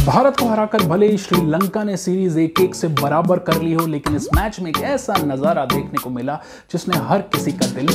भारत को हराकर भले ही श्रीलंका ने सीरीज़ एक एक से बराबर कर ली हो, लेकिन इस मैच में एक ऐसा नज़ारा देखने को मिला जिसने हर किसी का दिल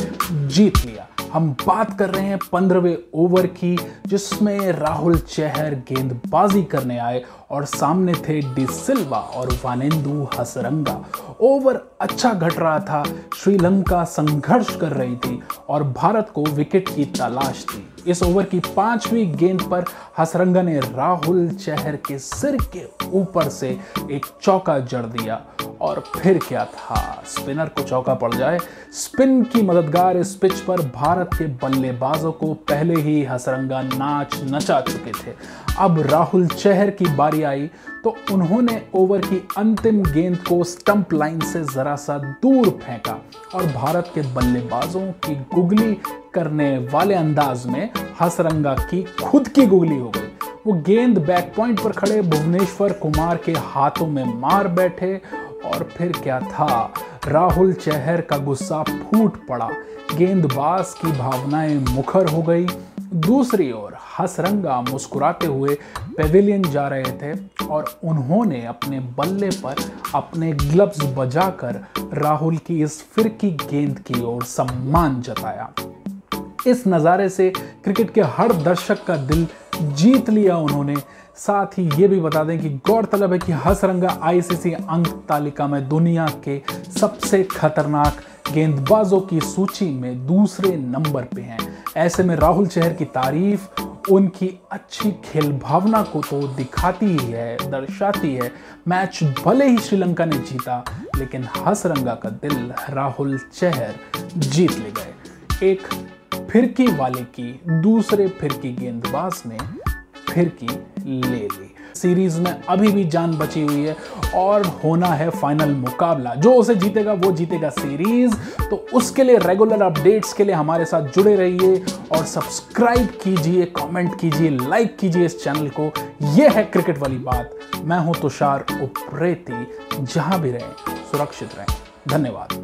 जीत लिया। हम बात कर रहे हैं पंद्रहवें ओवर की, जिसमें राहुल चहर गेंदबाजी करने आए और सामने थे डी सिल्वा और वानेंदु हसरंगा। ओवर अच्छा घट रहा था, श्रीलंका संघर्ष कर रही थी और भारत को विकेट की तलाश थी। इस ओवर की पांचवी गेंद पर हसरंगा ने राहुल चहर के सिर के ऊपर से एक चौका जड़ दिया। और फिर क्या था? स्पिनर को चौका पड़ जाए। स्पिन की मददगार इस पिच पर भारत के बल्लेबाजों को पहले ही हसरंगा नाच नचा चुके थे। अब राहुल चहर की बारी आई तो उन्होंने ओवर की अंतिम गेंद को स्टंप लाइन से जरा सा दूर फेंका और भारत के बल्लेबाजों की गुगली करने वाले अंदाज में हसरंगा की खुद की गुगली हो गई। वो गेंद बैक पॉइंट पर खड़े, भुवनेश्वर कुमार के हाथों में मार बैठे और फिर क्या था? राहुल चहर का गुस्सा फूट पड़ा। गेंदबाज की भावनाएँ मुखर हो गई। दूसरी ओर हसरंगा मुस्कुराते हुए पेविलियन जा रहे थे और उन्होंने अपने बल्ले पर अपने ग्लव्स बजाकर राहुल की इस फिरकी गेंद की ओर सम्मान जताया। इस नज़ारे से क्रिकेट के हर दर्शक का दिल जीत लिया उन्होंने। साथ ही ये भी बता दें कि गौरतलब है कि हसरंगा आईसीसी अंक तालिका में दुनिया के सबसे खतरनाक गेंदबाजों की सूची में दूसरे नंबर पे हैं। ऐसे में राहुल चहर की तारीफ़ उनकी अच्छी खेल भावना को तो दिखाती ही है, दर्शाती है। मैच भले ही श्रीलंका ने जीता, लेकिन हसरंगा का दिल राहुल चहर जीत ले गए। एक फिरकी वाले की दूसरे फिरकी गेंदबाज ने फिरकी ले ली। सीरीज़ में अभी भी जान बची हुई है और होना है फाइनल मुकाबला। जो उसे जीतेगा, वो जीतेगा सीरीज़। तो उसके लिए रेगुलर अपडेट्स के लिए हमारे साथ जुड़े रहिए और सब्सक्राइब कीजिए, कमेंट कीजिए, लाइक कीजिए इस चैनल को। ये है क्रिकेट वाली बात। मैं हूँ तुषार, उप्रेती, जहाँ भी रहें, सुरक्षित रहें। धन्यवाद।